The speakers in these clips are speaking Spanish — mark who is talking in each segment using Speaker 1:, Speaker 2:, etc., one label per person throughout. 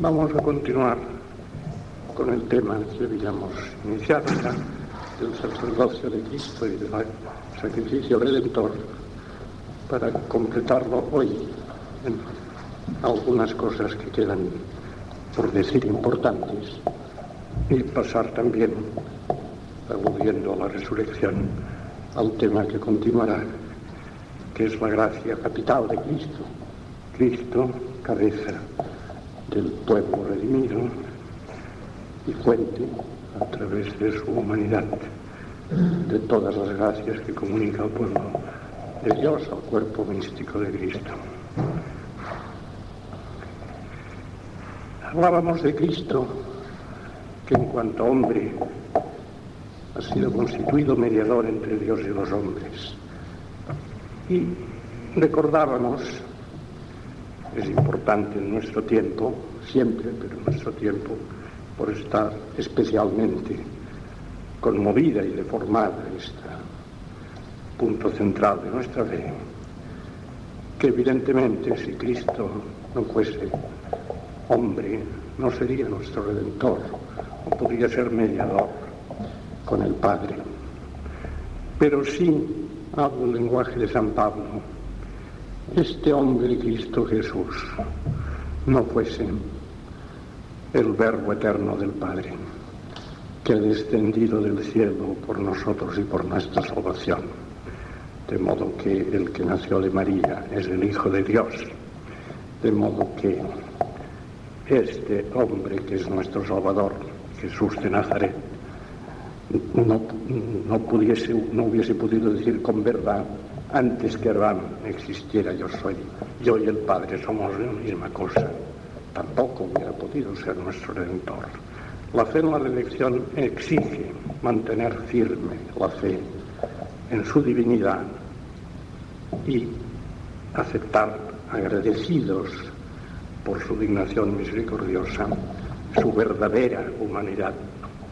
Speaker 1: Vamos a continuar con el tema que habíamos iniciado ya, del sacerdocio de Cristo y del sacrificio redentor, para completarlo hoy en algunas cosas que quedan por decir importantes y pasar también, aludiendo a la resurrección, al tema que continuará, que es la gracia capital de Cristo. Cristo, cabeza del pueblo redimido y fuente, a través de su humanidad, de todas las gracias que comunica al pueblo de Dios al cuerpo místico de Cristo. Hablábamos de Cristo, que en cuanto hombre ha sido constituido mediador entre Dios y los hombres. Y recordábamos es importante en nuestro tiempo, siempre, pero en nuestro tiempo, por estar especialmente conmovida y deformada este punto central de nuestra fe, que evidentemente si Cristo no fuese hombre, no sería nuestro redentor, no podría ser mediador con el Padre. Pero sí, hablo el lenguaje de San Pablo, este hombre Cristo Jesús no fuese el Verbo eterno del Padre, que ha descendido del cielo por nosotros y por nuestra salvación. De modo que el que nació de María es el Hijo de Dios. De modo que este hombre que es nuestro Salvador, Jesús de Nazaret, no, no, pudiese, no hubiese podido decir con verdad antes que Abraham existiera yo soy, yo y el Padre somos la misma cosa. Tampoco hubiera podido ser nuestro redentor. La fe en la redención exige mantener firme la fe en su divinidad y aceptar agradecidos por su dignación misericordiosa su verdadera humanidad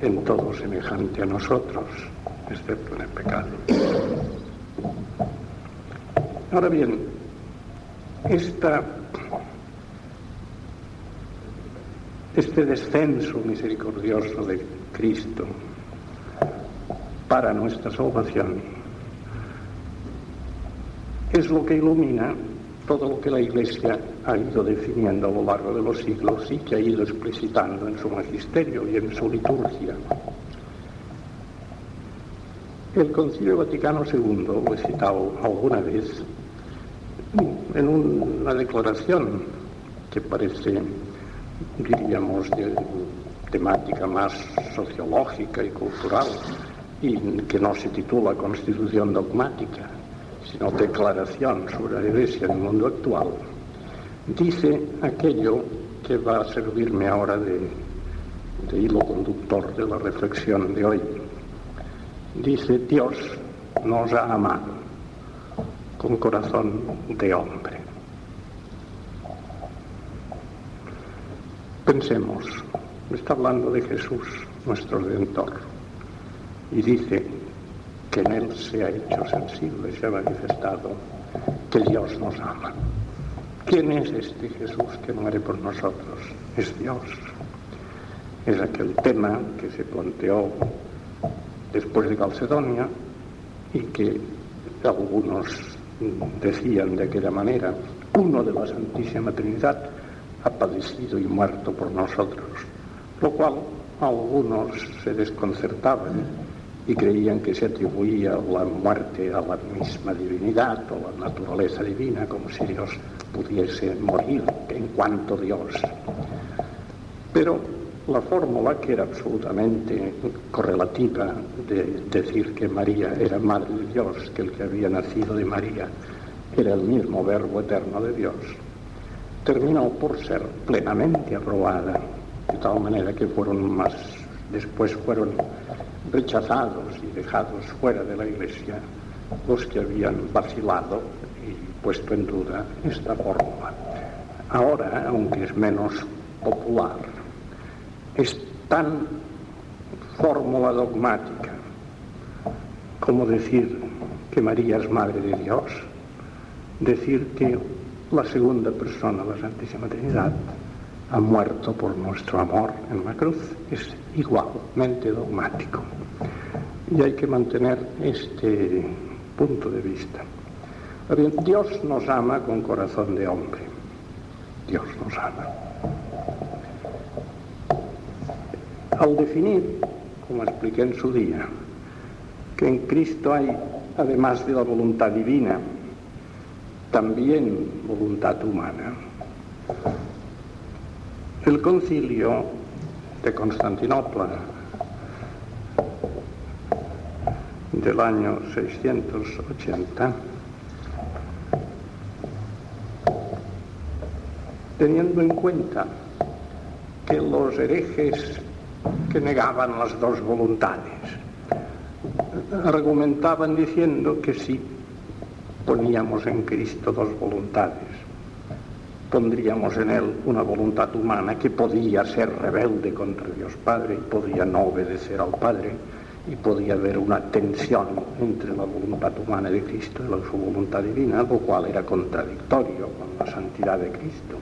Speaker 1: en todo semejante a nosotros, excepto en el pecado. Ahora bien, este descenso misericordioso de Cristo para nuestra salvación es lo que ilumina todo lo que la Iglesia ha ido definiendo a lo largo de los siglos y que ha ido explicitando en su magisterio y en su liturgia. El Concilio Vaticano II, lo he citado alguna vez, en una declaración que parece, diríamos, de temática más sociológica y cultural, y que no se titula Constitución dogmática, sino Declaración sobre la Iglesia en el mundo actual, dice aquello que va a servirme ahora de, hilo conductor de la reflexión de hoy dice Dios nos ha amado con corazón de hombre. Pensemos, está hablando de Jesús, nuestro Redentor, y dice que en Él se ha hecho sensible, se ha manifestado que Dios nos ama. ¿Quién es este Jesús que muere por nosotros? Es Dios. Es aquel tema que se planteó después de Calcedonia y que algunos decían de aquella manera, uno de la Santísima Trinidad ha padecido y muerto por nosotros, lo cual algunos se desconcertaban y creían que se atribuía la muerte a la misma divinidad o la naturaleza divina, como si Dios pudiese morir en cuanto Dios. Pero la fórmula, que era absolutamente correlativa de decir que María era Madre de Dios, que el que había nacido de María era el mismo Verbo eterno de Dios, terminó por ser plenamente aprobada, de tal manera que fueron más, después fueron rechazados y dejados fuera de la Iglesia los que habían vacilado y puesto en duda esta fórmula. Ahora, aunque es menos popular, es tan fórmula dogmática como decir que María es Madre de Dios, decir que la segunda persona, la Santísima Trinidad, ha muerto por nuestro amor en la cruz, es igualmente dogmático. Y hay que mantener este punto de vista. Dios nos ama con corazón de hombre. Dios nos ama. Al definir, como expliqué en su día, que en Cristo hay, además de la voluntad divina, también voluntad humana, el concilio de Constantinopla del año 680 teniendo en cuenta que los herejes que negaban las dos voluntades argumentaban diciendo que si poníamos en Cristo dos voluntades, pondríamos en él una voluntad humana que podía ser rebelde contra Dios Padre y podía no obedecer al Padre y podía haber una tensión entre la voluntad humana de Cristo y su voluntad divina, lo cual era contradictorio con la santidad de Cristo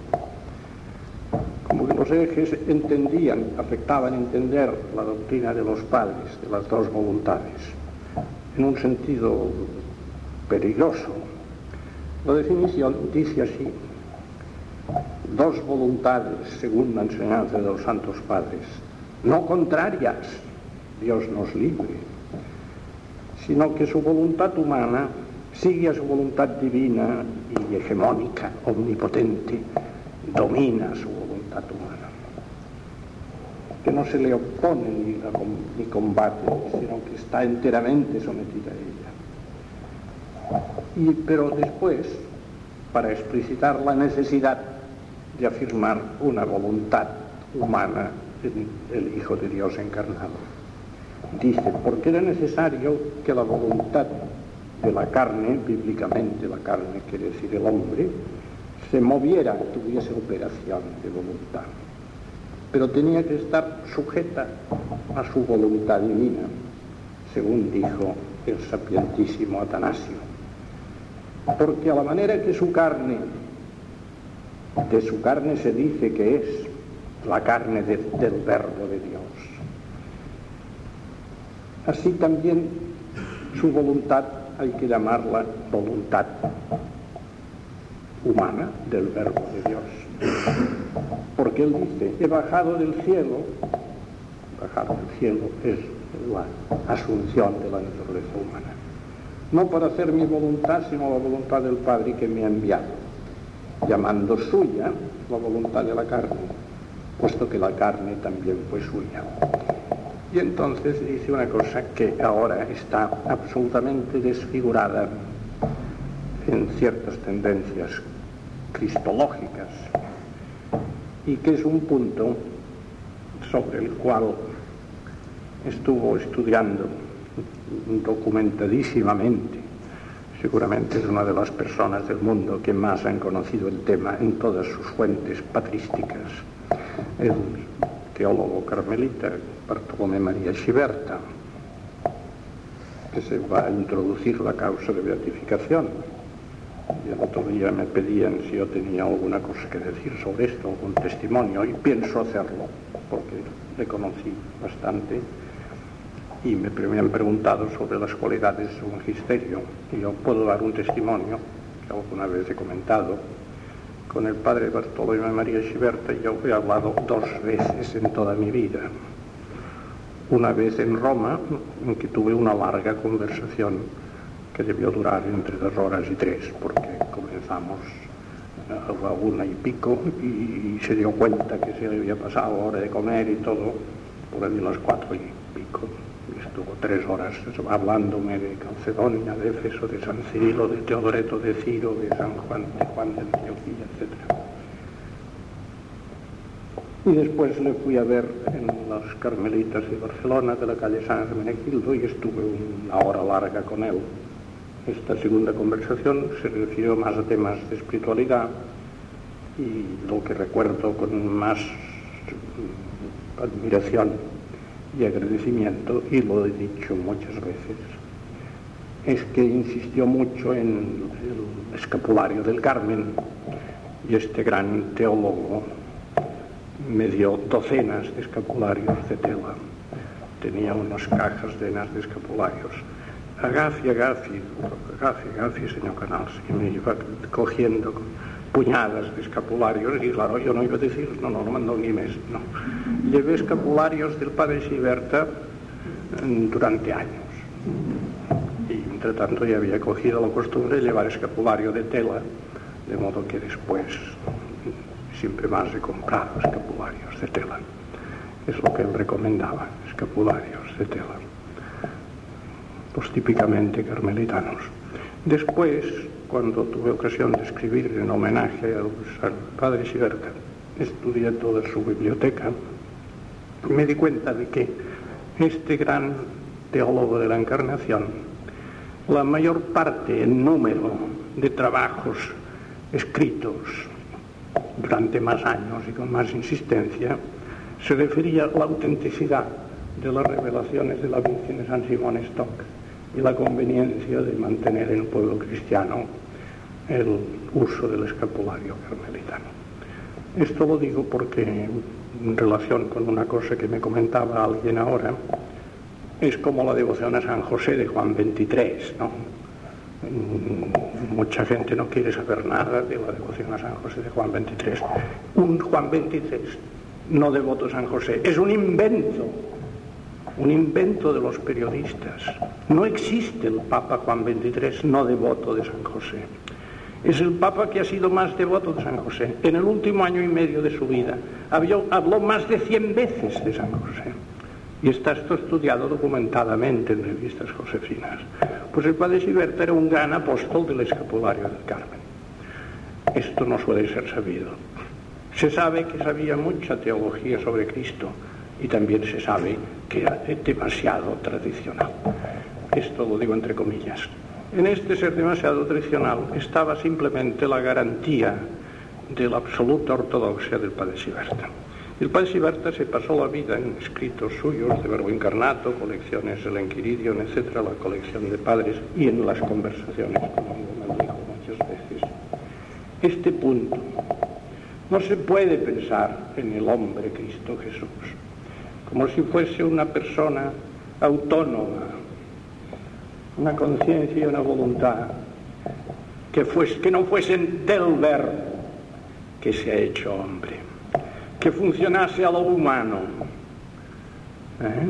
Speaker 1: como que los ejes entendían, afectaban entender la doctrina de los padres, de las dos voluntades, en un sentido peligroso. La definición dice así, dos voluntades según la enseñanza de los santos padres, no contrarias, Dios nos libre, sino que su voluntad humana sigue a su voluntad divina y hegemónica, omnipotente, domina su humana, que no se le opone ni, ni combate, sino que está enteramente sometida a ella. Y, pero después, para explicitar la necesidad de afirmar una voluntad humana en el Hijo de Dios encarnado, dice, porque era necesario que la voluntad de la carne, bíblicamente la carne quiere decir el hombre, se moviera, tuviese operación de voluntad. Pero tenía que estar sujeta a su voluntad divina, según dijo el sapientísimo Atanasio. Porque a la manera que su carne, de su carne se dice que es la carne del verbo de Dios, así también su voluntad hay que llamarla voluntad humana del verbo de Dios. Porque él dice, he bajado del cielo, bajar del cielo es la asunción de la naturaleza humana. No para hacer mi voluntad, sino la voluntad del Padre que me ha enviado, llamando suya la voluntad de la carne, puesto que la carne también fue suya. Y entonces dice una cosa que ahora está absolutamente desfigurada en ciertas tendencias cristológicas y que es un punto sobre el cual estuvo estudiando documentadísimamente. Seguramente es una de las personas del mundo que más han conocido el tema en todas sus fuentes patrísticas. El teólogo carmelita Bartolomé María Schiberta, que se va a introducir la causa de beatificación y el otro día me pedían si yo tenía alguna cosa que decir sobre esto, algún testimonio, y pienso hacerlo, porque le conocí bastante y me, me han preguntado sobre las cualidades de su magisterio. Y yo puedo dar un testimonio, que alguna vez he comentado, con el padre Bartolomé María Schiberta yo he hablado dos veces en toda mi vida. Una vez en Roma, en que tuve una larga conversación que debió durar entre dos horas y tres, porque comenzamos a una y pico y, se dio cuenta que se le había pasado hora de comer y todo, por ahí las cuatro y pico. Estuvo tres horas hablándome de Calcedonia, de Éfeso, de San Cirilo, de Teodoreto de Ciro, de San Juan, de Juan de Antioquía, etc. Y después le fui a ver en las Carmelitas de Barcelona, de la calle San Hermenegildo, y estuve una hora larga con él esta segunda conversación se refirió más a temas de espiritualidad y lo que recuerdo con más admiración y agradecimiento, y lo he dicho muchas veces, es que insistió mucho en el escapulario del Carmen y este gran teólogo me dio docenas de escapularios de tela. Tenía unas cajas llenas de escapularios. Agafi, agafi, agafi, agafi, señor Canals. Y me iba cogiendo puñadas de escapularios y claro, yo no iba a decir, no, no, no mandó ni mes, no. Llevé escapularios del padre Siberta mm, durante años. Y entre tanto ya había cogido la costumbre de llevar escapulario de tela, de modo que después siempre más he comprado escapularios de tela. Es lo que él recomendaba, escapularios de tela. Los típicamente carmelitanos. Después, cuando tuve ocasión de escribir en homenaje al, padre Siberta, estudié toda su biblioteca, me di cuenta de que este gran teólogo de la encarnación, la mayor parte en número de trabajos escritos durante más años y con más insistencia, se refería a la autenticidad de las revelaciones de la Virgen de San Simón Stock y la conveniencia de mantener en el pueblo cristiano el uso del escapulario carmelitano. Esto lo digo porque en relación con una cosa que me comentaba alguien ahora, es como la devoción a San José de Juan XXIII, ¿no? mucha gente no quiere saber nada de la devoción a San José de Juan XXIII. Un Juan XXIII no devoto a San José, es un invento, un invento de los periodistas. No existe el Papa Juan XXIII no devoto de San José. Es el Papa que ha sido más devoto de San José. En el último año y medio de su vida habló más de 100 veces de San José. Y está esto estudiado documentadamente en revistas josefinas. Pues el padre Siberta era un gran apóstol del escapulario del Carmen. Esto no suele ser sabido. Se sabe que sabía mucha teología sobre Cristo y también se sabe que era demasiado tradicional. Esto lo digo entre comillas. En este ser demasiado tradicional estaba simplemente la garantía de la absoluta ortodoxia del padre Siberta. El padre Sibarta se pasó la vida en escritos suyos de Verbo Encarnato, colecciones del Enquiridion, etcétera, la colección de padres y en las conversaciones, como me dijo muchas veces. Este punto no se puede pensar en el hombre Cristo Jesús como si fuese una persona autónoma, una conciencia y una voluntad que, no fuesen del verbo que se ha hecho hombre que funcionase a lo humano ¿eh?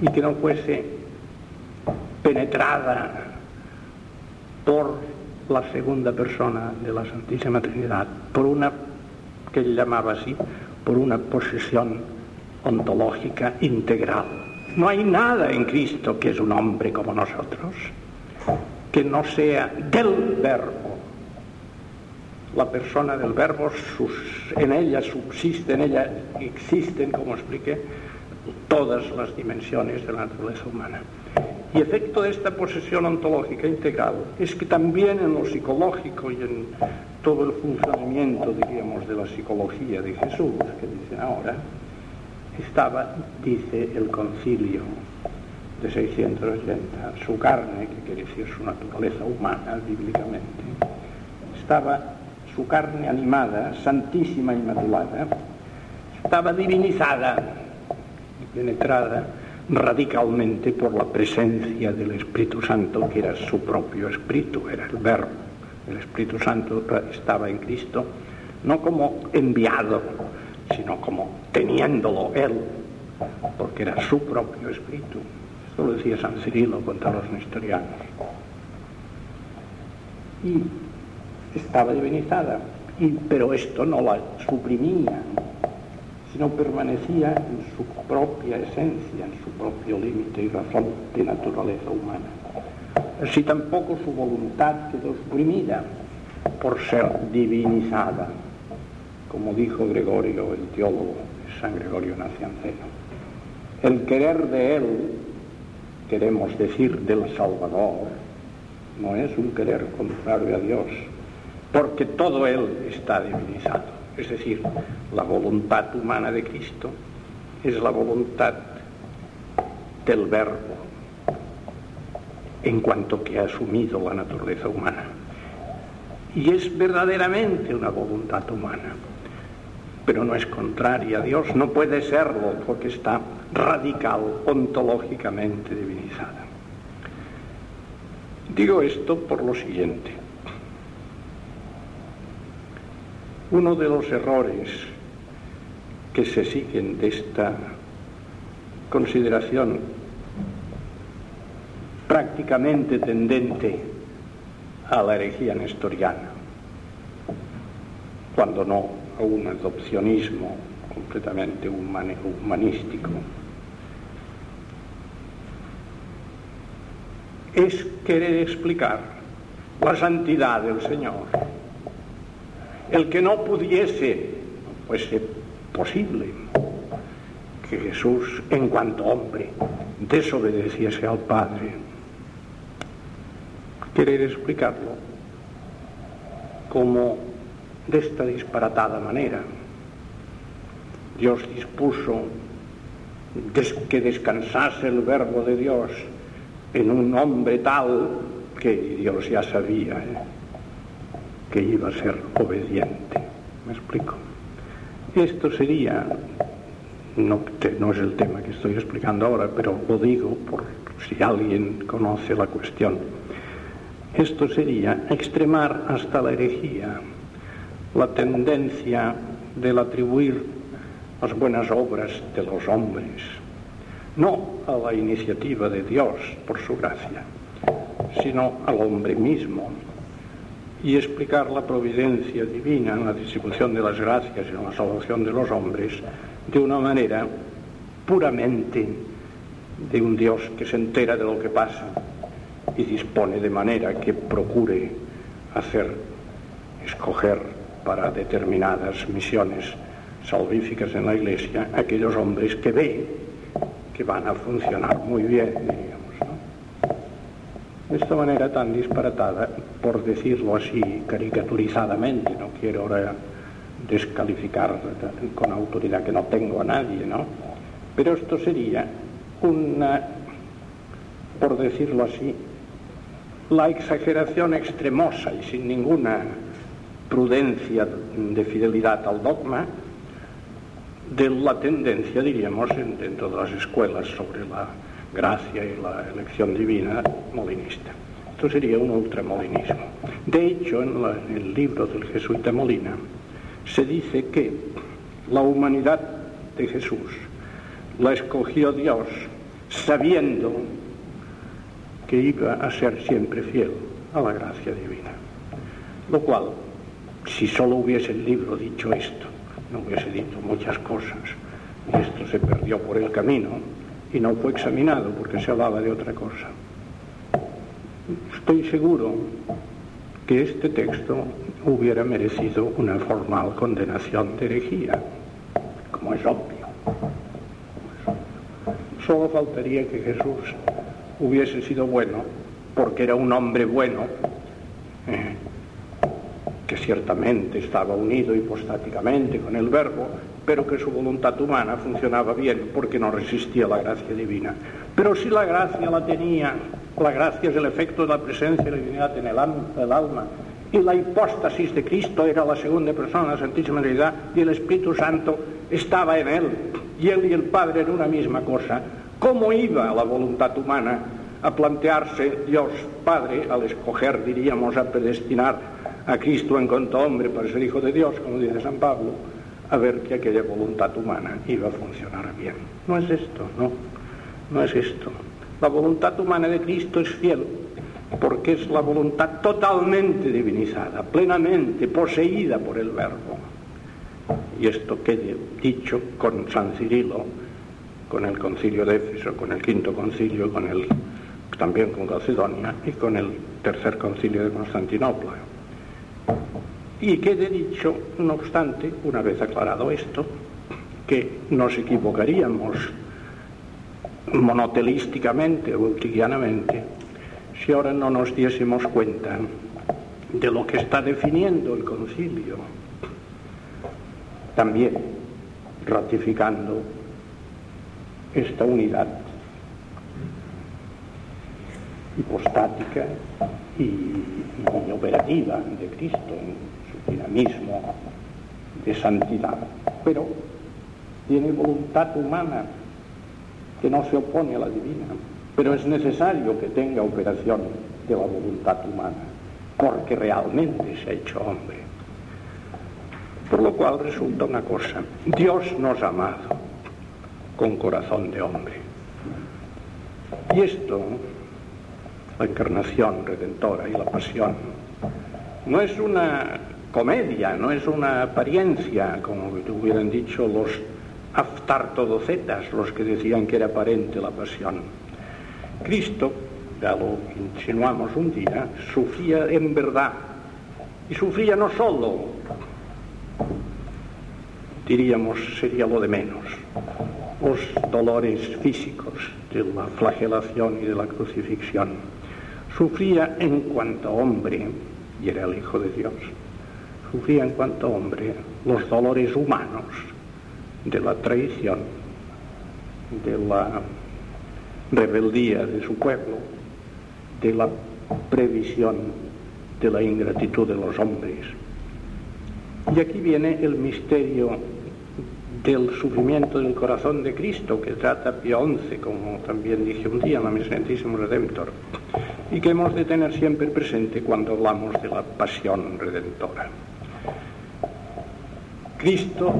Speaker 1: y que no fuese penetrada por la segunda persona de la Santísima Trinidad, por una, que él llamaba así, por una posesión ontológica integral. No hay nada en Cristo que es un hombre como nosotros, que no sea del verbo la persona del verbo, en ella subsiste, en ella existen, como expliqué, todas las dimensiones de la naturaleza humana. Y efecto de esta posesión ontológica integral es que también en lo psicológico y en todo el funcionamiento, diríamos, de la psicología de Jesús, que dicen ahora, estaba, dice el concilio de 680, su carne, que quiere decir su naturaleza humana bíblicamente, estaba su carne animada, santísima inmaculada, estaba divinizada y penetrada radicalmente por la presencia del Espíritu Santo, que era su propio Espíritu, era el Verbo. El Espíritu Santo estaba en Cristo, no como enviado, sino como teniéndolo Él, porque era su propio Espíritu. Esto lo decía San Cirilo contra los nestorianos. Y estaba divinizada, y, pero esto no la suprimía, sino permanecía en su propia esencia, en su propio límite y razón de naturaleza humana. Así tampoco su voluntad quedó suprimida por ser divinizada, como dijo Gregorio, el teólogo San Gregorio Nacianceno. El querer de él, queremos decir del Salvador, no es un querer contrario a Dios, porque todo él está divinizado. Es decir, la voluntad humana de Cristo es la voluntad del verbo en cuanto que ha asumido la naturaleza humana. Y es verdaderamente una voluntad humana, pero no es contraria a Dios, no puede serlo porque está radical, ontológicamente divinizada. Digo esto por lo siguiente. Uno de los errores que se siguen de esta consideración prácticamente tendente a la herejía nestoriana, cuando no a un adopcionismo completamente humanístico. Es querer explicar la santidad del Señor. El que no pudiese, pues posible, que Jesús, en cuanto hombre, desobedeciese al Padre querer explicarlo como de esta disparatada manera. Dios dispuso que descansase el verbo de Dios en un hombre tal que Dios ya sabía ¿eh? que iba a ser obediente. ¿Me explico? Esto sería, no, no es el tema que estoy explicando ahora, pero lo digo por si alguien conoce la cuestión esto sería extremar hasta la herejía la tendencia del atribuir las buenas obras de los hombres, no a la iniciativa de Dios por su gracia, sino al hombre mismo, y explicar la providencia divina en la distribución de las gracias y en la salvación de los hombres de una manera puramente de un Dios que se entera de lo que pasa y dispone de manera que procure hacer, escoger para determinadas misiones salvíficas en la Iglesia aquellos hombres que ve que van a funcionar muy bien, diríamos. De esta manera tan disparatada, por decirlo así caricaturizadamente, no quiero ahora descalificar con autoridad que no tengo a nadie, ¿no? Pero esto sería una, por decirlo así, la exageración extremosa y sin ninguna prudencia de fidelidad al dogma de la tendencia, diríamos, dentro de las escuelas sobre la gracia y la elección divina molinista. Esto sería un ultramolinismo. De hecho, en, en el libro del jesuita Molina se dice que la humanidad de Jesús la escogió Dios sabiendo que iba a ser siempre fiel a la gracia divina. Lo cual, si solo hubiese el libro dicho esto, no hubiese dicho muchas cosas, y esto se perdió por el camino y no fue examinado porque se hablaba de otra cosa. Estoy seguro que este texto hubiera merecido una formal condenación de herejía, como es obvio. Solo faltaría que Jesús hubiese sido bueno, porque era un hombre bueno, eh, que ciertamente estaba unido hipostáticamente con el verbo, pero que su voluntad humana funcionaba bien porque no resistía la gracia divina. Pero si la gracia la tenía, la gracia es el efecto de la presencia de la divinidad en el, alma, y la hipóstasis de Cristo era la segunda persona la Santísima Trinidad, y el Espíritu Santo estaba en él, y él y el Padre en una misma cosa, ¿Cómo iba la voluntad humana a plantearse Dios Padre al escoger, diríamos, a predestinar a Cristo en cuanto hombre para ser hijo de Dios, como dice San Pablo, a ver que aquella voluntad humana iba a funcionar bien? No es esto, no, no es esto. La voluntad humana de Cristo es fiel, porque es la voluntad totalmente divinizada, plenamente poseída por el Verbo. Y esto quede dicho con San Cirilo, con el concilio de Éfeso, con el quinto concilio, con el, también con Calcedonia y con el tercer concilio de Constantinopla. Y quede dicho, no obstante, una vez aclarado esto, que nos equivocaríamos monotelísticamente o eutiquianamente si ahora no nos diésemos cuenta de lo que está definiendo el concilio, también ratificando esta unidad. hipostática y, operativa de Cristo en su dinamismo de santidad, pero tiene voluntad humana que no se opone a la divina, pero es necesario que tenga operación de la voluntad humana, porque realmente se ha hecho hombre. Por lo cual resulta una cosa, Dios nos ha amado con corazón de hombre. Y esto, la encarnación redentora y la pasión, no es una comedia, no es una apariencia, como hubieran dicho los aftartodocetas, los que decían que era aparente la pasión. Cristo, ya lo insinuamos un día, sufría en verdad, y sufría no solo, diríamos, sería lo de menos, los dolores físicos de la flagelación y de la crucifixión. Sufría en cuanto hombre, y era el Hijo de Dios, sufría en cuanto hombre los dolores humanos de la traición, de la rebeldía de su pueblo, de la previsión de la ingratitud de los hombres. Y aquí viene el misterio del sufrimiento del corazón de Cristo que trata Pío XI, como también dije un día en la Santísimo Redentor, y que hemos de tener siempre presente cuando hablamos de la pasión redentora. Cristo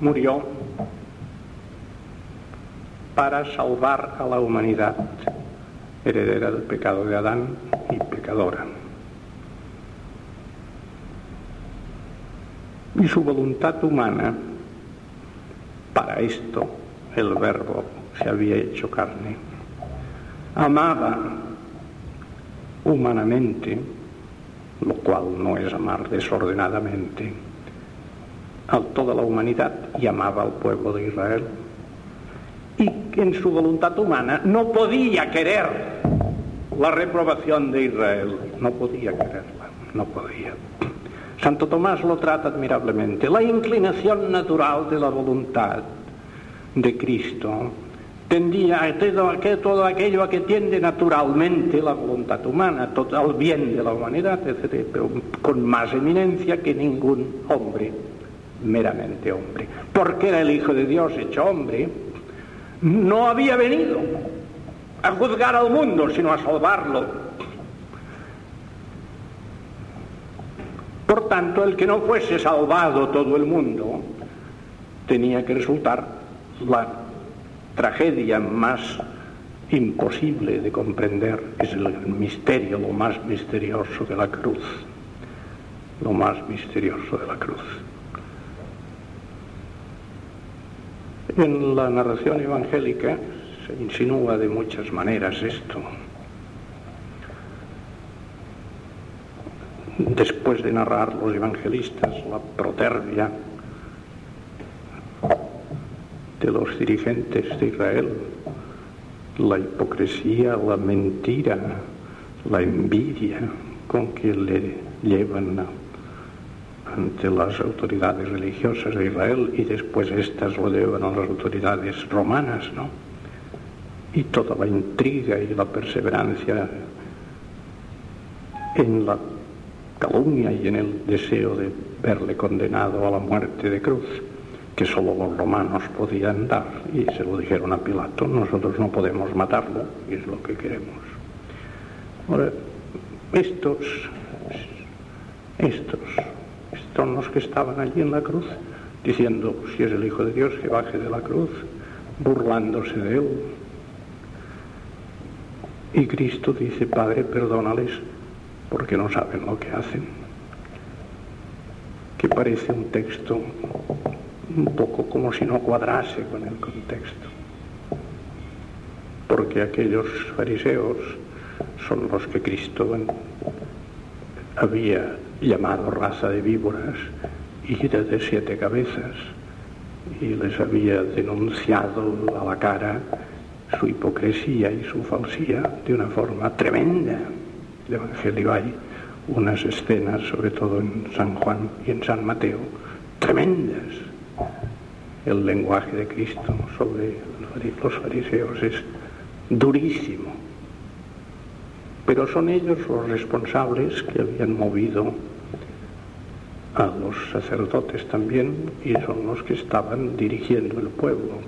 Speaker 1: murió para salvar a la humanidad, heredera del pecado de Adán y pecadora. Y su voluntad humana, para esto el verbo se había hecho carne, amaba humanamente, lo cual no es amar desordenadamente, a toda la humanidad y amaba al pueblo de Israel. Y en su voluntad humana no podía querer la reprobación de Israel, no podía quererla, no podía. Santo Tomás lo trata admirablemente. La inclinación natural de la voluntad de Cristo tendía a todo, aquello a que tiende naturalmente la voluntad humana, todo, al bien de la humanidad, etc., pero con más eminencia que ningún hombre meramente hombre, porque era el Hijo de Dios hecho hombre, no había venido a juzgar al mundo, sino a salvarlo. Por tanto, el que no fuese salvado todo el mundo, tenía que resultar la tragedia más imposible de comprender, es el misterio, lo más misterioso de la cruz, lo más misterioso de la cruz. En la narración evangélica se insinúa de muchas maneras esto. Después de narrar los evangelistas la protervia de los dirigentes de Israel, la hipocresía, la mentira, la envidia con que le llevan ante las autoridades religiosas de Israel y después estas lo llevan a las autoridades romanas, ¿no? Y toda la intriga y la perseverancia en la calumnia y en el deseo de verle condenado a la muerte de cruz, que solo los romanos podían dar, y se lo dijeron a Pilato, nosotros no podemos matarlo, y es lo que queremos. Ahora, estos, estos son los que estaban allí en la cruz, diciendo, si es el Hijo de Dios, que baje de la cruz, burlándose de él. Y Cristo dice, Padre, perdónales porque no saben lo que hacen. Que parece un texto un poco como si no cuadrase con el contexto. Porque aquellos fariseos son los que Cristo había llamado raza de víboras y de siete cabezas y les había denunciado a la cara su hipocresía y su falsía de una forma tremenda. El Evangelio hay unas escenas, sobre todo en San Juan y en San Mateo, tremendas. El lenguaje de Cristo sobre los fariseos es durísimo, Pero son ellos los responsables que habían movido a los sacerdotes también y son los que estaban dirigiendo el pueblo.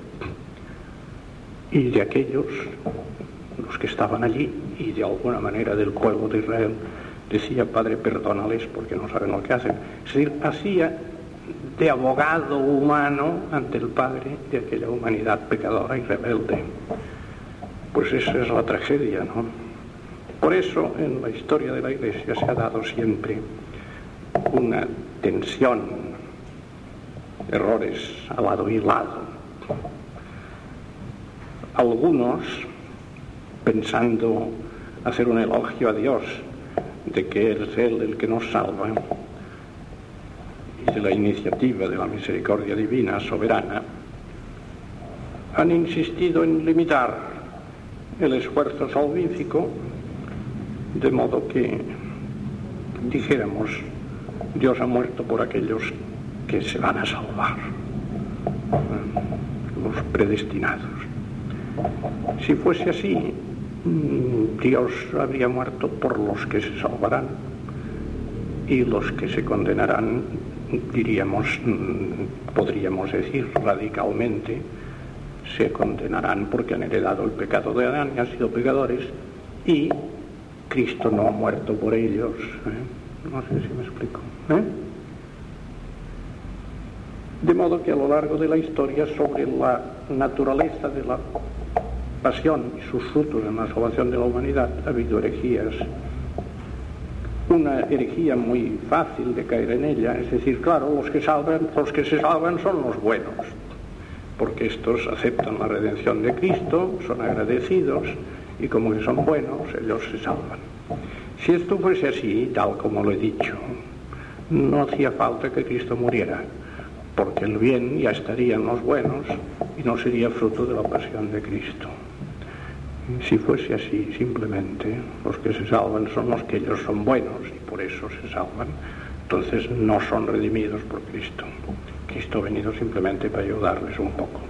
Speaker 1: Y de aquellos, los que estaban allí y de alguna manera del pueblo de Israel, decía, Padre, perdónales porque no saben lo que hacen. Es decir, hacía de abogado humano ante el Padre de aquella humanidad pecadora y rebelde. Pues esa es la tragedia, ¿no? Por eso en la historia de la Iglesia se ha dado siempre una tensión, errores al lado y lado. Algunos, pensando hacer un elogio a Dios de que es Él el que nos salva de la iniciativa de la misericordia divina soberana, han insistido en limitar el esfuerzo salvífico de modo que dijéramos Dios ha muerto por aquellos que se van a salvar, los predestinados. Si fuese así, mm, Dios habría muerto por los que se salvarán y los que se condenarán, diríamos, podríamos decir radicalmente, se condenarán porque han heredado el pecado de Adán y han sido pecadores y Cristo no ha muerto por ellos. ¿eh? No sé si me explico. ¿eh? De modo que a lo largo de la historia sobre la naturaleza de la pasión y sus frutos en la salvación de la humanidad ha habido herejías. Una herejía muy fácil de caer en ella, es decir, claro, los que los que se salvan son los buenos, porque estos aceptan la redención de Cristo, son agradecidos y como que son buenos, ellos se salvan. Si esto fuese así, tal como lo he dicho, no hacía falta que Cristo muriera, porque el bien ya estaría en los buenos y no sería fruto de la pasión de Cristo. Si fuese así, simplemente, los que se salvan son los que ellos son buenos y por eso se salvan, entonces no son redimidos por Cristo. Cristo ha venido simplemente para ayudarles un poco.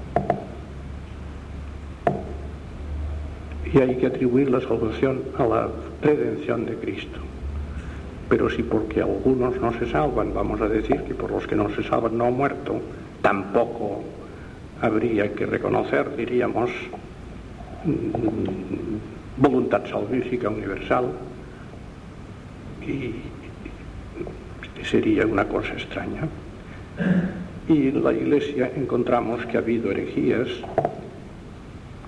Speaker 1: Y hay que atribuir la salvación a la redención de Cristo. Pero si porque algunos no se salvan, vamos a decir que por los que no se salvan no han muerto, tampoco habría que reconocer, diríamos, voluntad salvífica universal y sería una cosa extraña. Y en la Iglesia encontramos que ha habido herejías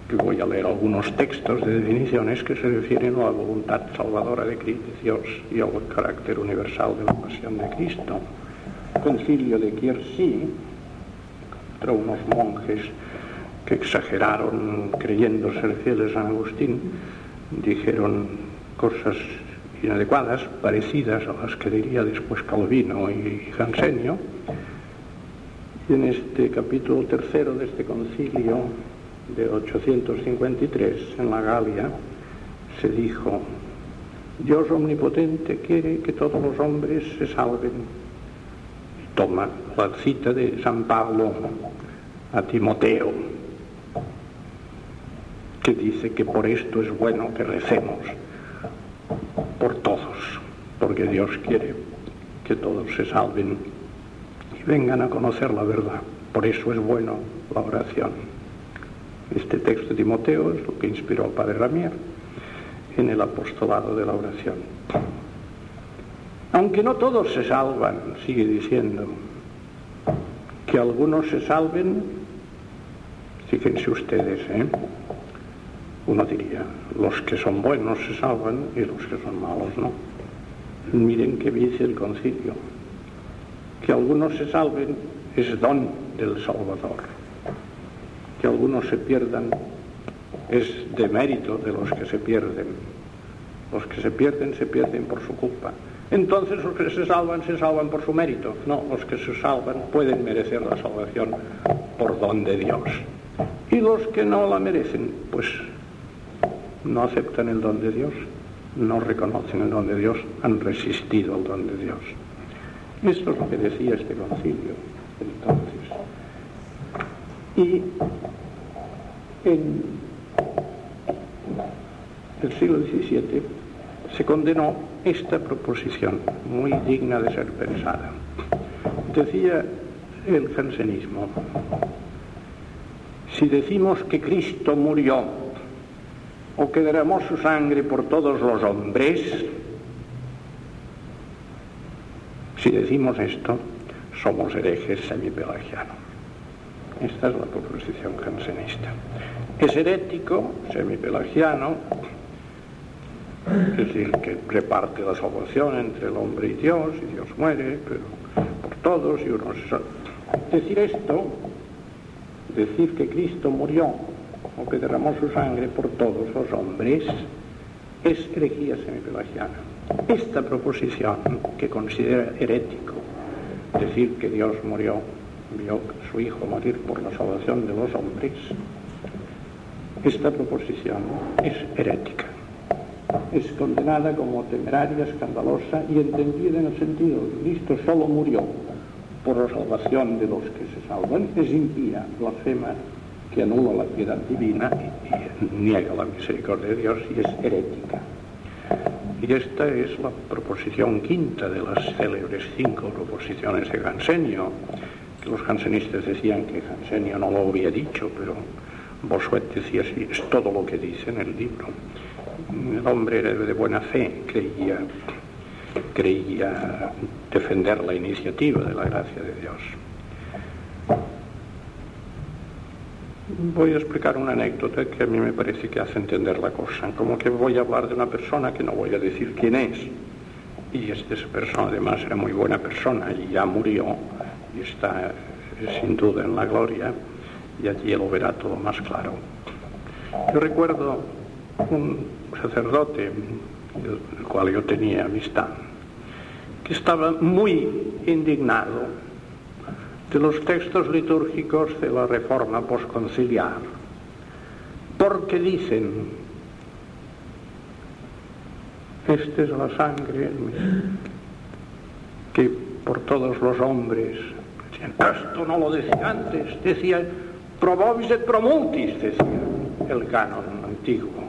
Speaker 1: que voy a leer algunos textos de definiciones que se refieren a la voluntad salvadora de Dios y al carácter universal de la pasión de Cristo. Concilio de Quiersí, contra unos monjes que exageraron creyendo ser fieles a Agustín, dijeron cosas inadecuadas, parecidas a las que diría después Calvino y Jansenio. Y en este capítulo tercero de este concilio de 853 en la Galia se dijo, Dios omnipotente quiere que todos los hombres se salven. toma la cita de San Pablo a Timoteo, que dice que por esto es bueno que recemos por todos, porque Dios quiere que todos se salven y vengan a conocer la verdad. Por eso es bueno la oración. Este texto de Timoteo es lo que inspiró al padre Ramier en el apostolado de la oración. Aunque no todos se salvan, sigue diciendo, que algunos se salven, fíjense ustedes, ¿eh? Uno diría, los que son buenos se salvan y los que son malos no. Miren qué dice el concilio, que algunos se salven es don del Salvador que algunos se pierdan es de mérito de los que se pierden. Los que se pierden se pierden por su culpa. Entonces los que se salvan se salvan por su mérito. No, los que se salvan pueden merecer la salvación por don de Dios. Y los que no la merecen, pues no aceptan el don de Dios, no reconocen el don de Dios, han resistido al don de Dios. Esto es lo que decía este concilio entonces. Y en el siglo XVII se condenó esta proposición, muy digna de ser pensada. Decía el jansenismo, si decimos que Cristo murió o que derramó su sangre por todos los hombres, si decimos esto, somos herejes semipelagianos. Esta es la proposición jansenista. Es herético, semipelagiano, es decir, que reparte la salvación entre el hombre y Dios, y Dios muere, pero por todos, y unos... Decir esto, decir que Cristo murió o que derramó su sangre por todos los hombres, es herejía semipelagiana. Esta proposición que considera herético decir que Dios murió, vio a su Hijo morir por la salvación de los hombres, esta proposición es herética. Es condenada como temeraria, escandalosa y entendida en el sentido de que Cristo solo murió por la salvación de los que se salvan, es impía, blasfema, que anula la piedad divina y, niega la misericordia de Dios y es herética. Y esta es la proposición quinta de las célebres cinco proposiciones de Jansenio, que los jansenistas decían que Jansenio no lo había dicho, pero Bossuet decía sí, es todo lo que dice en el libro. El hombre era de buena fe, creía, creía defender la iniciativa de la gracia de Dios. Voy a explicar una anécdota que a mí me parece que hace entender la cosa, como que voy a hablar de una persona que no voy a decir quién es. Y esta persona además era muy buena persona y ya murió y está sin duda en la gloria y allí lo verá todo más claro. Yo recuerdo un sacerdote del cual yo tenía amistad, que estaba muy indignado de los textos litúrgicos de la reforma posconciliar, porque dicen, esta es la sangre que por todos los hombres, esto no lo decía antes, decía probobis et promultis, decía el canon antiguo,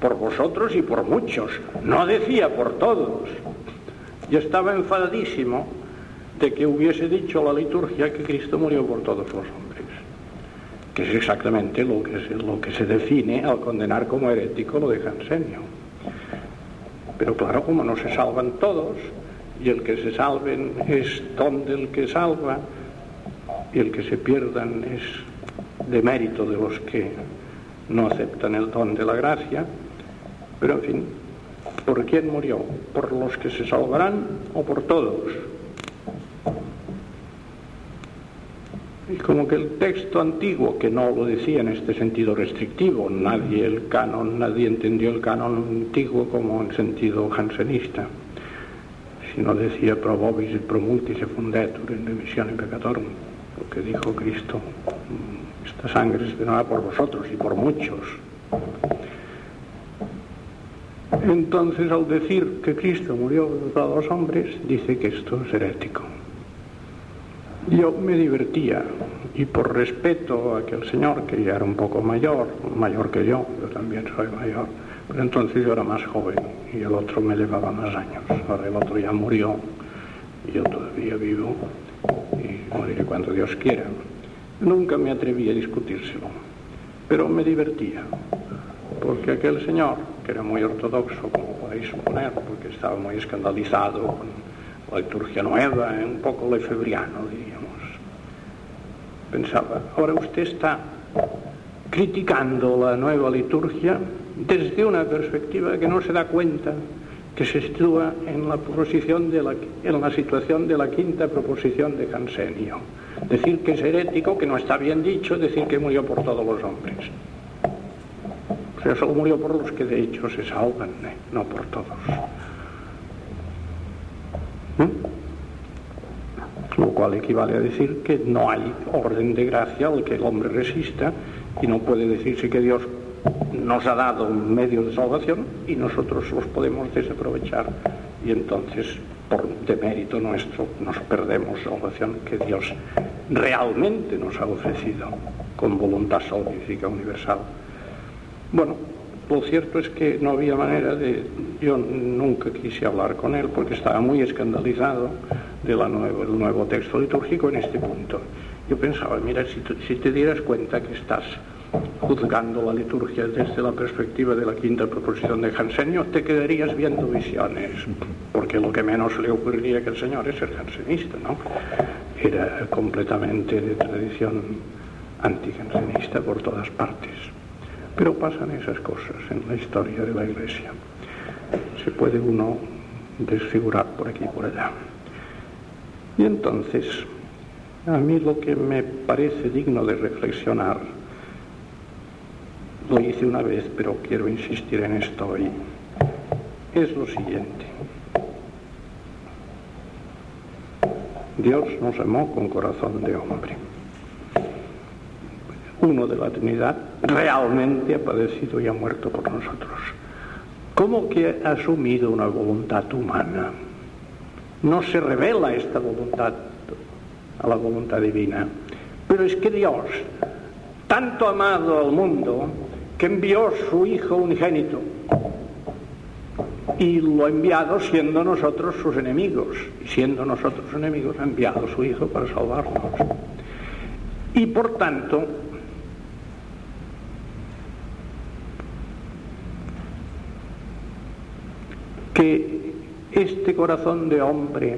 Speaker 1: por vosotros y por muchos, no decía por todos. Y estaba enfadadísimo de que hubiese dicho la liturgia que Cristo murió por todos los hombres, que es exactamente lo que, se, lo que se define al condenar como herético lo de Jansenio. Pero claro, como no se salvan todos, y el que se salven es don del que salva, y el que se pierdan es de mérito de los que no aceptan el don de la gracia, pero en fin, ¿por quién murió? ¿Por los que se salvarán o por todos? Y como que el texto antiguo, que no lo decía en este sentido restrictivo, nadie el canon, nadie entendió el canon antiguo como en sentido jansenista, sino decía pro vobis et pro multis fundetur in remisione peccatorum, lo que dijo Cristo, esta sangre se donará por vosotros y por muchos. Entonces, al decir que Cristo murió por los hombres, dice que esto es herético. Yo me divertía y por respeto a aquel señor, que ya era un poco mayor, mayor que yo, yo también soy mayor, pero entonces yo era más joven y el otro me llevaba más años. Ahora el otro ya murió y yo todavía vivo y moriré cuando Dios quiera. Nunca me atreví a discutírselo, pero me divertía, porque aquel señor, que era muy ortodoxo, como podéis suponer, porque estaba muy escandalizado con la liturgia nueva, un poco lefebriano, diríamos. Pensaba, ahora usted está criticando la nueva liturgia desde una perspectiva que no se da cuenta que se sitúa en la proposición de la, en la situación de la quinta proposición de Jansenio. Decir que es herético, que no está bien dicho, decir que murió por todos los hombres. O sea, solo murió por los que de hecho se salvan, ¿eh? no por todos. Lo cual equivale a decir que no hay orden de gracia al que el hombre resista y no puede decirse que Dios nos ha dado medios de salvación y nosotros los podemos desaprovechar y entonces por demérito nuestro nos perdemos salvación que Dios realmente nos ha ofrecido con voluntad salvífica universal. Bueno, lo cierto es que no había manera de... Yo nunca quise hablar con él porque estaba muy escandalizado del nuevo texto litúrgico en este punto. Yo pensaba, mira, si, si te dieras cuenta que estás juzgando la liturgia desde la perspectiva de la quinta proposición de Jansenio, te quedarías viendo visiones, porque lo que menos le ocurriría que el Señor es ser jansenista, ¿no? Era completamente de tradición antijansenista por todas partes. Pero pasan esas cosas en la historia de la Iglesia. Se puede uno desfigurar por aquí y por allá. Y entonces, a mí lo que me parece digno de reflexionar, lo hice una vez, pero quiero insistir en esto hoy, es lo siguiente. Dios nos amó con corazón de hombre uno de la Trinidad, realmente ha padecido y ha muerto por nosotros. ¿Cómo que ha asumido una voluntad humana? No se revela esta voluntad a la voluntad divina. Pero es que Dios, tanto amado al mundo, que envió su Hijo unigénito, y lo ha enviado siendo nosotros sus enemigos, y siendo nosotros enemigos ha enviado su Hijo para salvarnos. Y por tanto, que este corazón de hombre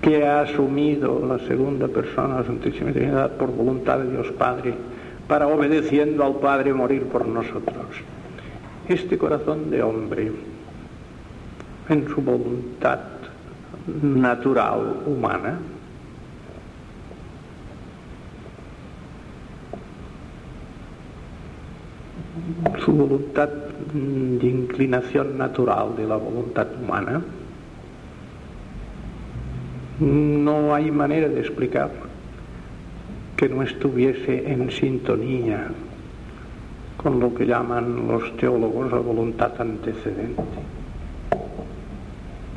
Speaker 1: que ha asumido la segunda persona de la Santísima Trinidad por voluntad de Dios Padre, para obedeciendo al Padre morir por nosotros. Este corazón de hombre, en su voluntad natural humana, su voluntad de inclinación natural de la voluntad humana, no hay manera de explicar que no estuviese en sintonía con lo que llaman los teólogos la voluntad antecedente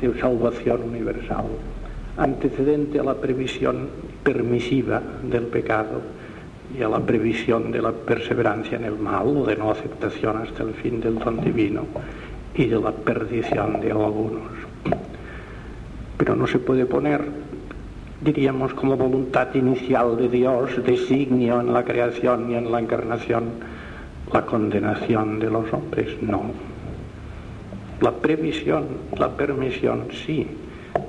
Speaker 1: de salvación universal, antecedente a la previsión permisiva del pecado y a la previsión de la perseverancia en el mal o de no aceptación hasta el fin del don divino y de la perdición de algunos. Pero no se puede poner, diríamos, como voluntad inicial de Dios, designio en la creación y en la encarnación, la condenación de los hombres. No. La previsión, la permisión, sí.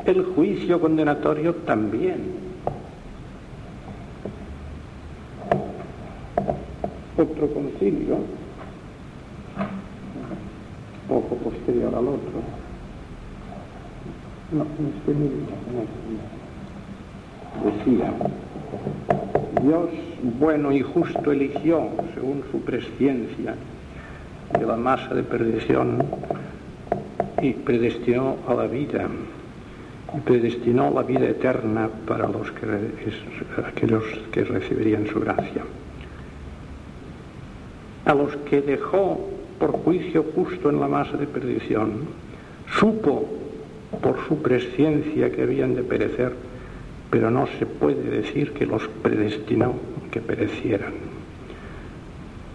Speaker 1: El juicio condenatorio también otro concilio, poco posterior al otro. No, este mismo, decía, Dios bueno y justo eligió, según su presciencia, de la masa de perdición y predestinó a la vida, y predestinó la vida eterna para los que, aquellos que recibirían su gracia a los que dejó por juicio justo en la masa de perdición, supo por su presciencia que habían de perecer, pero no se puede decir que los predestinó que perecieran.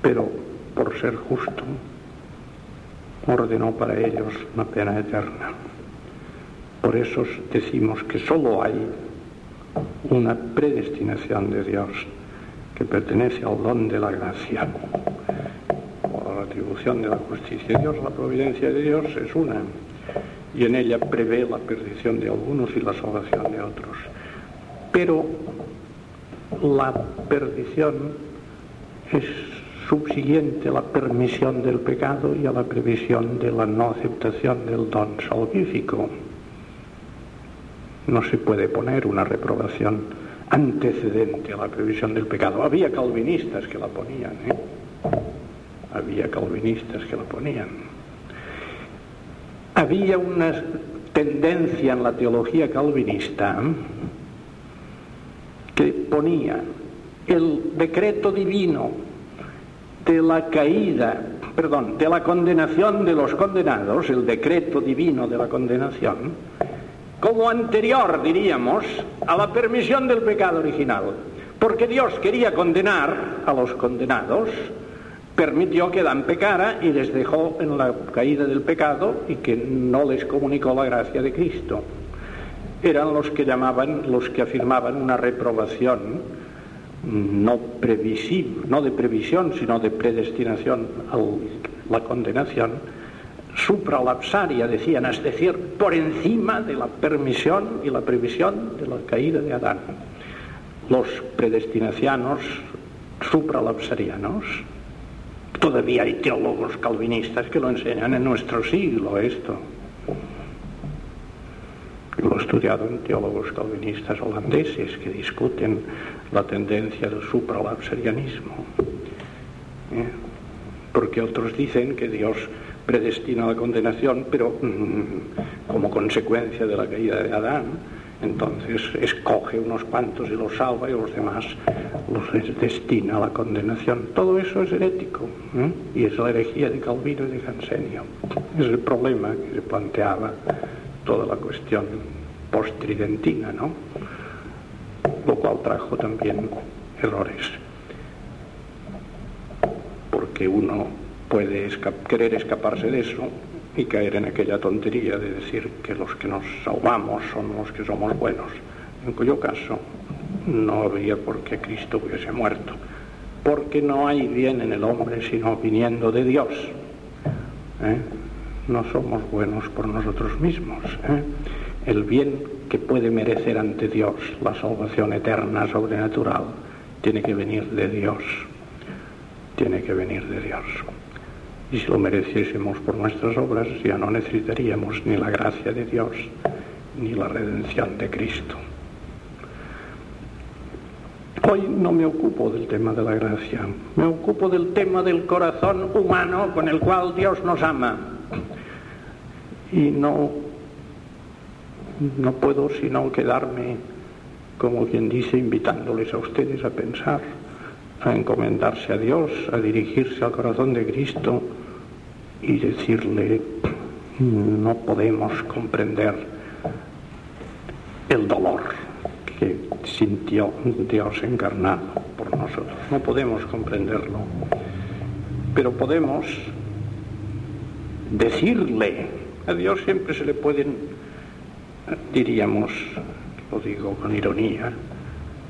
Speaker 1: Pero por ser justo, ordenó para ellos una pena eterna. Por eso decimos que solo hay una predestinación de Dios que pertenece al don de la gracia atribución de la justicia de Dios, la providencia de Dios es una, y en ella prevé la perdición de algunos y la salvación de otros. Pero la perdición es subsiguiente a la permisión del pecado y a la previsión de la no aceptación del don salvífico. No se puede poner una reprobación antecedente a la previsión del pecado. Había calvinistas que la ponían, ¿eh? había calvinistas que lo ponían. Había una tendencia en la teología calvinista que ponía el decreto divino de la caída, perdón, de la condenación de los condenados, el decreto divino de la condenación, como anterior, diríamos, a la permisión del pecado original. Porque Dios quería condenar a los condenados permitió que Adán pecara y les dejó en la caída del pecado y que no les comunicó la gracia de Cristo. Eran los que llamaban, los que afirmaban una reprobación previsible, no de previsión, sino de predestinación a la condenación, supralapsaria, decían, es decir, por encima de la permisión y la previsión de la caída de Adán. Los predestinacianos supralapsarianos, todavía hay teólogos calvinistas que lo enseñan en nuestro siglo esto. Lo he estudiado en teólogos calvinistas holandeses que discuten la tendencia del supralapsarianismo. ¿Eh? Porque otros dicen que Dios predestina la condenación, pero mm, como consecuencia de la caída de Adán, entonces escoge unos cuantos y los salva y los demás los destina a la condenación. Todo eso es herético ¿eh? y es la herejía de Calvino y de Jansenio. Es el problema que se planteaba toda la cuestión post-tridentina, ¿no? Lo cual trajo también errores. Porque uno puede querer escaparse de eso y caer en aquella tontería de decir que los que nos salvamos son los que somos buenos, en cuyo caso no habría por qué Cristo hubiese muerto, porque no hay bien en el hombre sino viniendo de Dios. ¿eh? No somos buenos por nosotros mismos. ¿eh? El bien que puede merecer ante Dios la salvación eterna, sobrenatural, tiene que venir de Dios. Tiene que venir de Dios. Y si lo mereciésemos por nuestras obras, ya no necesitaríamos ni la gracia de Dios ni la redención de Cristo. Hoy no me ocupo del tema de la gracia, me ocupo del tema del corazón humano con el cual Dios nos ama. Y no, no puedo sino quedarme, como quien dice, invitándoles a ustedes a pensar a encomendarse a Dios, a dirigirse al corazón de Cristo y decirle, no podemos comprender el dolor que sintió Dios encarnado por nosotros. No podemos comprenderlo, pero podemos decirle, a Dios siempre se le pueden, diríamos, lo digo con ironía,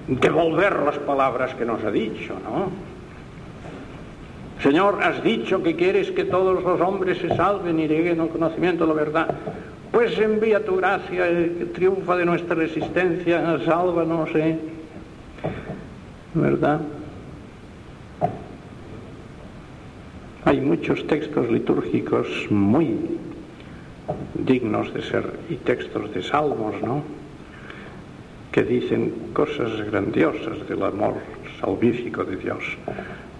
Speaker 1: devolver las palabras que nos ha dicho, ¿no? Señor, has dicho que quieres que todos los hombres se salven y lleguen al conocimiento de la verdad. Pues envía tu gracia, triunfa de nuestra resistencia, sálvanos, ¿eh? ¿Verdad? Hay muchos textos litúrgicos muy dignos de ser, y textos de salmos, ¿no? que dicen cosas grandiosas del amor salvífico de Dios.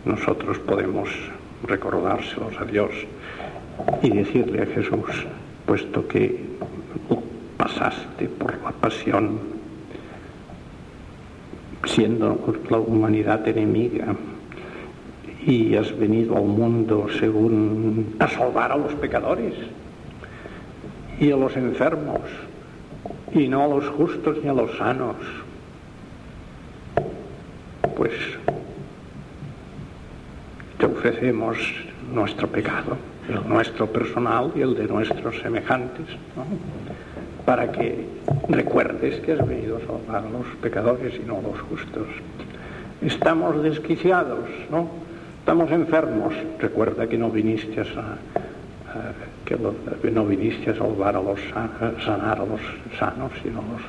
Speaker 1: Nosotros podemos recordárselos a Dios y decirle a Jesús, puesto que pasaste por la pasión, siendo la humanidad enemiga, y has venido al mundo según a salvar a los pecadores y a los enfermos y no a los justos ni a los sanos. Pues ofrecemos nuestro pecado, el nuestro personal y el de nuestros semejantes, para que recuerdes que has venido a salvar a los pecadores y no a los justos. Estamos desquiciados, ¿no? Estamos enfermos. Recuerda que no viniste a, que, no viniste a salvar a los sanar a los sanos, sino a los,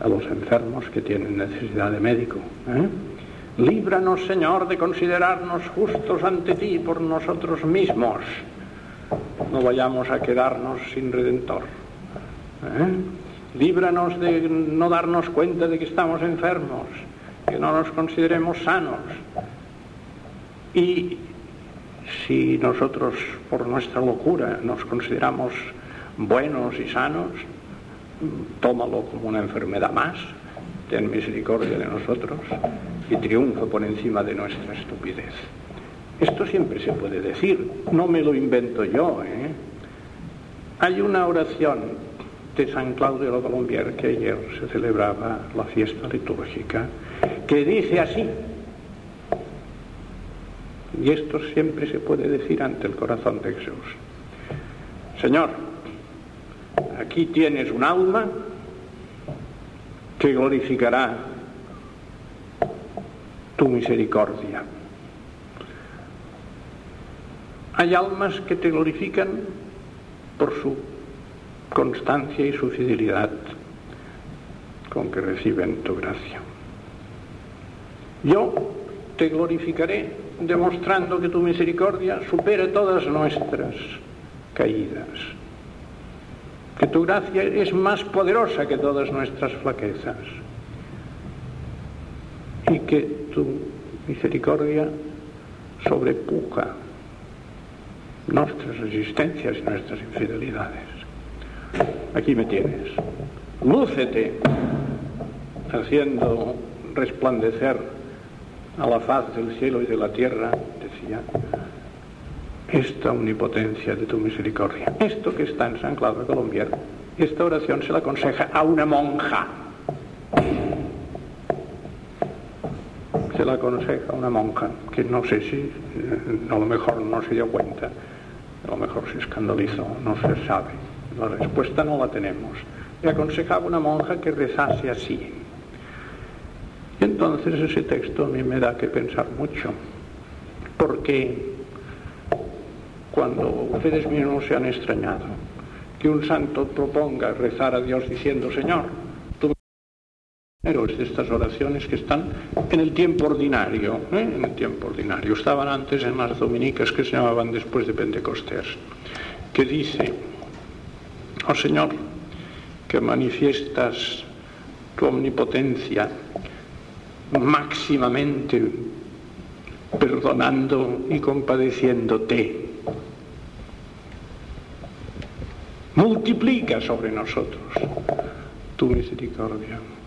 Speaker 1: a los enfermos que tienen necesidad de médico. ¿eh? Líbranos, Señor, de considerarnos justos ante ti por nosotros mismos. No vayamos a quedarnos sin redentor. ¿eh? Líbranos de no darnos cuenta de que estamos enfermos, que no nos consideremos sanos. Y si nosotros por nuestra locura nos consideramos buenos y sanos, tómalo como una enfermedad más, ten misericordia de nosotros y triunfa por encima de nuestra estupidez. Esto siempre se puede decir, no me lo invento yo. ¿eh? Hay una oración de San Claudio de Colombier que ayer se celebraba la fiesta litúrgica, que dice así, Y esto siempre se puede decir ante el corazón de Jesús. Señor, aquí tienes un alma que glorificará tu misericordia. Hay almas que te glorifican por su constancia y su fidelidad con que reciben tu gracia. Yo te glorificaré demostrando que tu misericordia supera todas nuestras caídas, que tu gracia es más poderosa que todas nuestras flaquezas y que tu misericordia sobrepuja nuestras resistencias y nuestras infidelidades. Aquí me tienes. Lúcete haciendo resplandecer a la faz del cielo y de la tierra, decía, esta omnipotencia de tu misericordia. Esto que está en San Claudio Colombiano, esta oración se la aconseja a una monja. Se la aconseja una monja, que no sé si, eh, a lo mejor no se dio cuenta, a lo mejor se escandalizó, no se sabe. La respuesta no la tenemos. Le aconsejaba una monja que rezase así. Y entonces ese texto a mí me da que pensar mucho, porque cuando ustedes mismos se han extrañado que un santo proponga rezar a Dios diciendo, Señor, de estas oraciones que están en el tiempo ordinario, ¿eh? en el tiempo ordinario, estaban antes en las dominicas que se llamaban después de Pentecostés, que dice, oh Señor, que manifiestas tu omnipotencia máximamente perdonando y compadeciéndote multiplica sobre nosotros tu misericordia.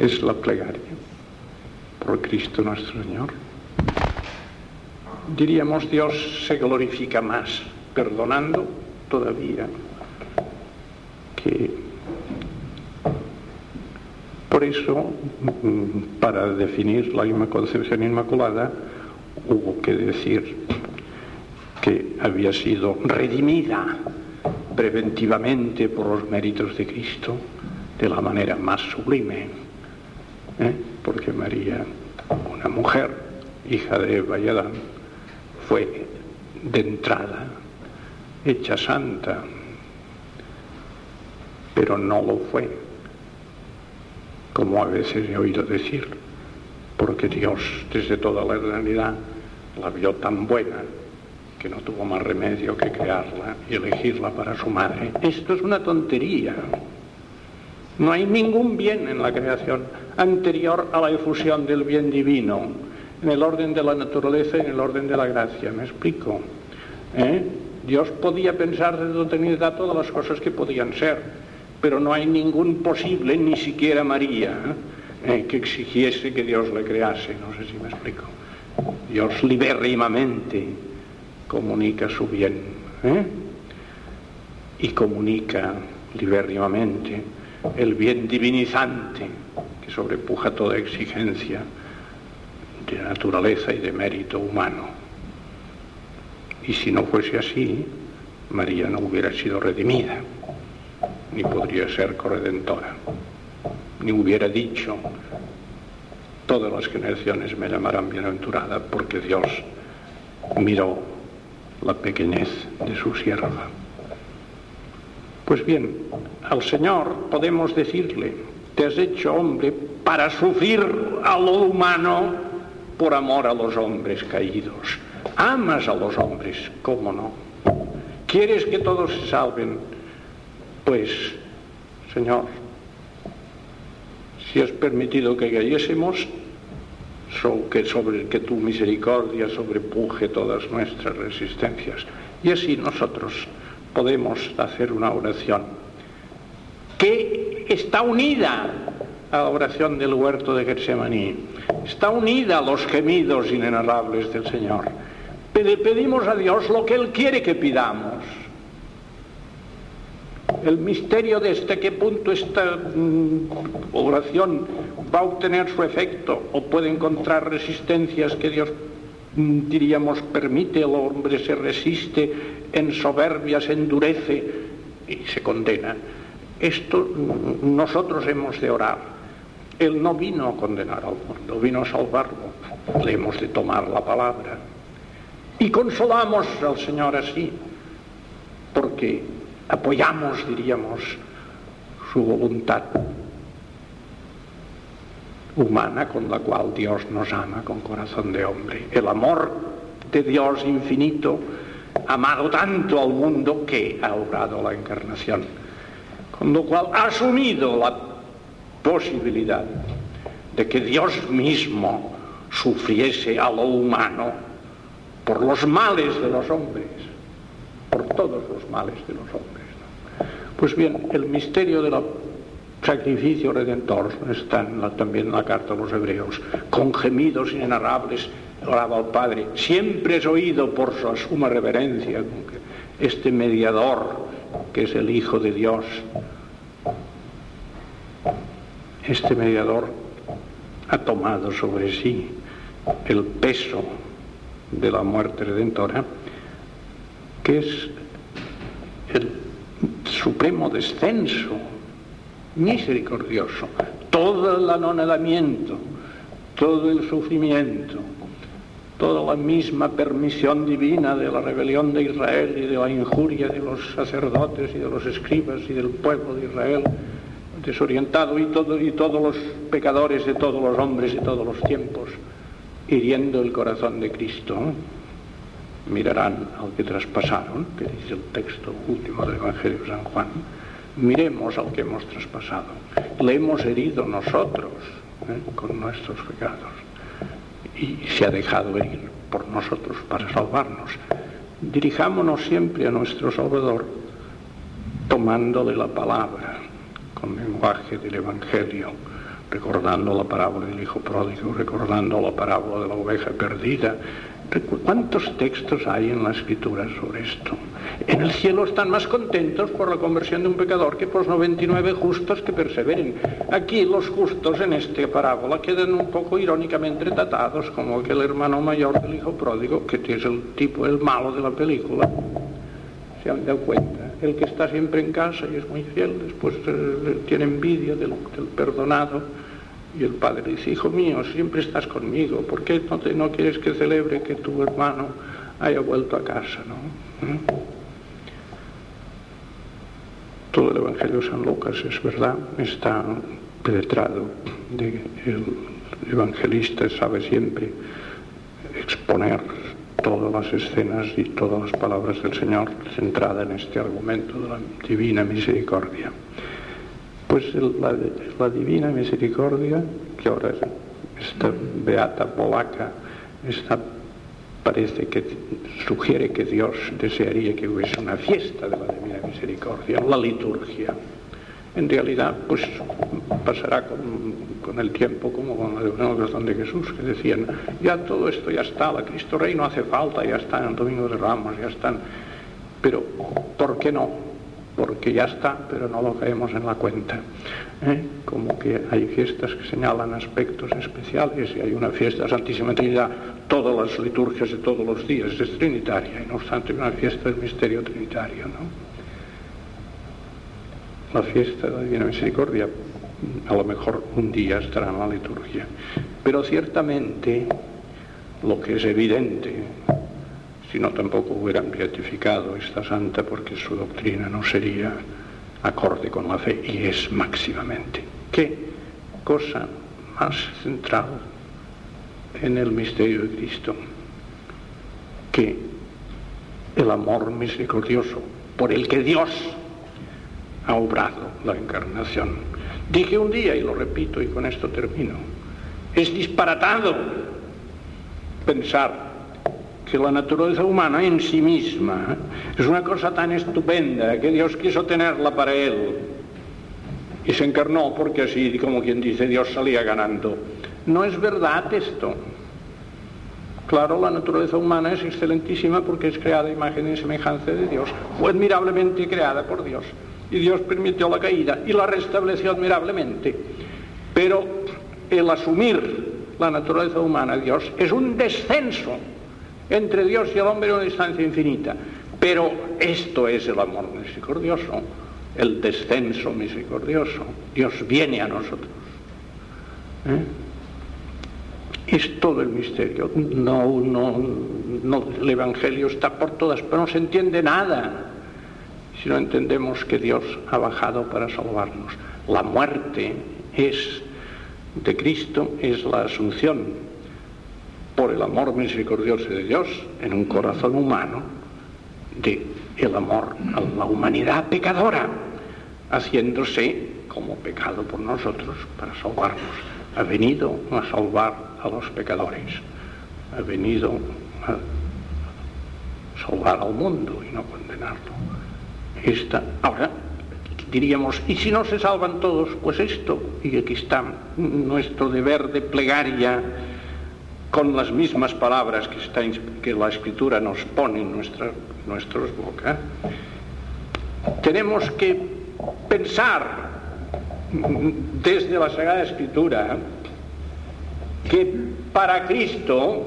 Speaker 1: Es la plegaria por Cristo nuestro Señor. Diríamos Dios se glorifica más perdonando todavía que por eso para definir la concepción inmaculada hubo que decir que había sido redimida preventivamente por los méritos de Cristo de la manera más sublime, ¿eh? porque María, una mujer, hija de Eva y Adán, fue de entrada hecha santa, pero no lo fue, como a veces he oído decir, porque Dios desde toda la eternidad la vio tan buena que no tuvo más remedio que crearla y elegirla para su madre. Esto es una tontería. No hay ningún bien en la creación anterior a la efusión del bien divino, en el orden de la naturaleza y en el orden de la gracia. ¿Me explico? ¿Eh? Dios podía pensar desde eternidad todas las cosas que podían ser, pero no hay ningún posible, ni siquiera María, ¿eh? que exigiese que Dios le crease. No sé si me explico. Dios libérrimamente comunica su bien ¿eh? y comunica libérrimamente el bien divinizante que sobrepuja toda exigencia de naturaleza y de mérito humano. Y si no fuese así, María no hubiera sido redimida, ni podría ser corredentora, ni hubiera dicho, todas las generaciones me llamarán bienaventurada porque Dios miró la pequeñez de su sierva. Pues bien, al Señor podemos decirle, te has hecho hombre para sufrir a lo humano por amor a los hombres caídos. Amas a los hombres, ¿cómo no? ¿Quieres que todos se salven? Pues, Señor, si has permitido que cayésemos, que sobre que tu misericordia sobrepuje todas nuestras resistencias. Y así nosotros podemos hacer una oración que está unida a la oración del huerto de Getsemaní, está unida a los gemidos inenarrables del Señor. Le pedimos a Dios lo que Él quiere que pidamos. el misterio de hasta qué punto esta mm, oración va a obtener su efecto o puede encontrar resistencias que Dios, diríamos, permite, el hombre se resiste, en soberbia se endurece y se condena. Esto nosotros hemos de orar. Él no vino a condenar al mundo, vino a salvarlo. Le hemos de tomar la palabra. Y consolamos al Señor así, porque apoyamos, diríamos, su voluntad humana con la cual Dios nos ama con corazón de hombre. El amor de Dios infinito, amado tanto al mundo que ha obrado la encarnación, con lo cual ha asumido la posibilidad de que Dios mismo sufriese a lo humano por los males de los hombres, por todos los males de los hombres. Pues bien, el misterio del sacrificio redentor está también en la carta a los hebreos. Con gemidos inenarrables oraba al Padre. Siempre es oído por su suma reverencia este mediador que es el Hijo de Dios. Este mediador ha tomado sobre sí el peso de la muerte redentora, que es el supremo descenso misericordioso, todo el anonadamiento, todo el sufrimiento, toda la misma permisión divina de la rebelión de Israel y de la injuria de los sacerdotes y de los escribas y del pueblo de Israel desorientado y, y todos los pecadores de todos los hombres y todos los tiempos, hiriendo el corazón de Cristo mirarán al que traspasaron, que dice el texto último del Evangelio de San Juan, miremos al que hemos traspasado. Le hemos herido nosotros ¿eh? con nuestros pecados y se ha dejado herir por nosotros para salvarnos. Dirijámonos siempre a nuestro Salvador tomándole la palabra con lenguaje del Evangelio, recordando la parábola del Hijo Pródigo, recordando la parábola de la oveja perdida, ¿Cuántos textos hay en la escritura sobre esto? En el cielo están más contentos por la conversión de un pecador que por los 99 justos que perseveren. Aquí los justos en esta parábola quedan un poco irónicamente tratados como aquel hermano mayor del hijo pródigo, que es el tipo, el malo de la película. Se han dado cuenta. El que está siempre en casa y es muy fiel, después eh, tiene envidia del perdonado y el padre dice, hijo mío, siempre estás conmigo, ¿por qué no, quieres que celebre que tu hermano haya vuelto a casa? ¿no? ¿Mm? Todo el Evangelio de San Lucas es verdad, está penetrado. De, el evangelista sabe siempre exponer todas las escenas y todas las palabras del Señor centrada en este argumento de la divina misericordia. Pues la, divina misericordia, que ahora esta beata polaca está, parece que sugiere que Dios desearía que hubiese una fiesta de la divina misericordia, la liturgia. En realidad, pues pasará con, el tiempo como con la oración de Jesús, que decían, ya todo esto ya está, la Cristo Rey no hace falta, ya está el Domingo de Ramos, ya están. Pero, ¿por qué no? porque ya está, pero no lo caemos en la cuenta. ¿eh? Como que hay fiestas que señalan aspectos especiales y hay una fiesta de Santísima Trinidad, todas las liturgias de todos los días es trinitaria, y no obstante una fiesta del misterio trinitario. ¿no? La fiesta de la Divina Misericordia a lo mejor un día estará en la liturgia, pero ciertamente lo que es evidente si no tampoco hubieran beatificado esta santa porque su doctrina no sería acorde con la fe y es máximamente. ¿Qué cosa más central en el misterio de Cristo que el amor misericordioso por el que Dios ha obrado la encarnación? Dije un día, y lo repito y con esto termino, es disparatado pensar que la naturaleza humana en sí misma es una cosa tan estupenda que Dios quiso tenerla para él y se encarnó porque así, como quien dice, Dios salía ganando. No es verdad esto. Claro, la naturaleza humana es excelentísima porque es creada imagen y semejanza de Dios, o admirablemente creada por Dios. Y Dios permitió la caída y la restableció admirablemente. Pero el asumir la naturaleza humana a Dios es un descenso entre Dios y el hombre en una distancia infinita. Pero esto es el amor misericordioso, el descenso misericordioso. Dios viene a nosotros. ¿Eh? Es todo el misterio. No, no, no, el Evangelio está por todas, pero no se entiende nada si no entendemos que Dios ha bajado para salvarnos. La muerte es de Cristo, es la asunción por el amor misericordioso de Dios en un corazón humano de el amor a la humanidad pecadora, haciéndose como pecado por nosotros para salvarnos. Ha venido a salvar a los pecadores, ha venido a salvar al mundo y no condenarlo. Esta, ahora diríamos, ¿y si no se salvan todos? Pues esto, y aquí está nuestro deber de plegaria con las mismas palabras que, está, que la escritura nos pone en nuestra, nuestras bocas, tenemos que pensar desde la Sagrada Escritura que para Cristo,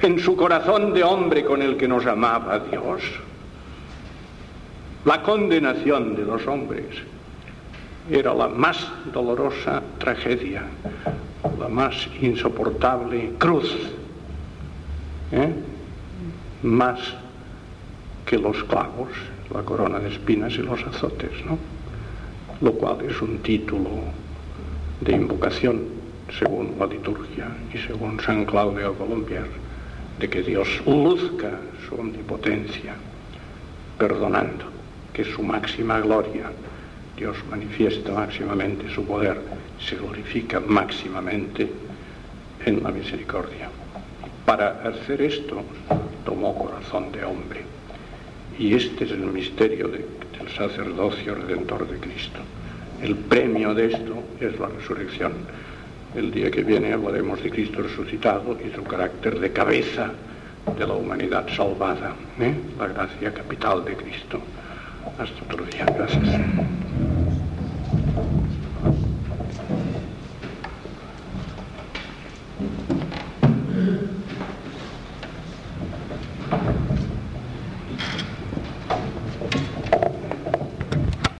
Speaker 1: en su corazón de hombre con el que nos amaba Dios, la condenación de los hombres era la más dolorosa tragedia, la más insoportable cruz, ¿eh? más que los clavos, la corona de espinas y los azotes, ¿no? lo cual es un título de invocación según la liturgia y según San Claudio Colombier, de que Dios luzca su omnipotencia, perdonando, su máxima gloria. Dios manifiesta máximamente su poder, se glorifica máximamente en la misericordia. Para hacer esto tomó corazón de hombre. Y este es el misterio del sacerdocio redentor de Cristo. El premio de esto es la resurrección. El día que viene hablaremos de Cristo resucitado y su carácter de cabeza de la humanidad salvada, ¿eh? la gracia capital de Cristo. Hasta otro día. Gracias.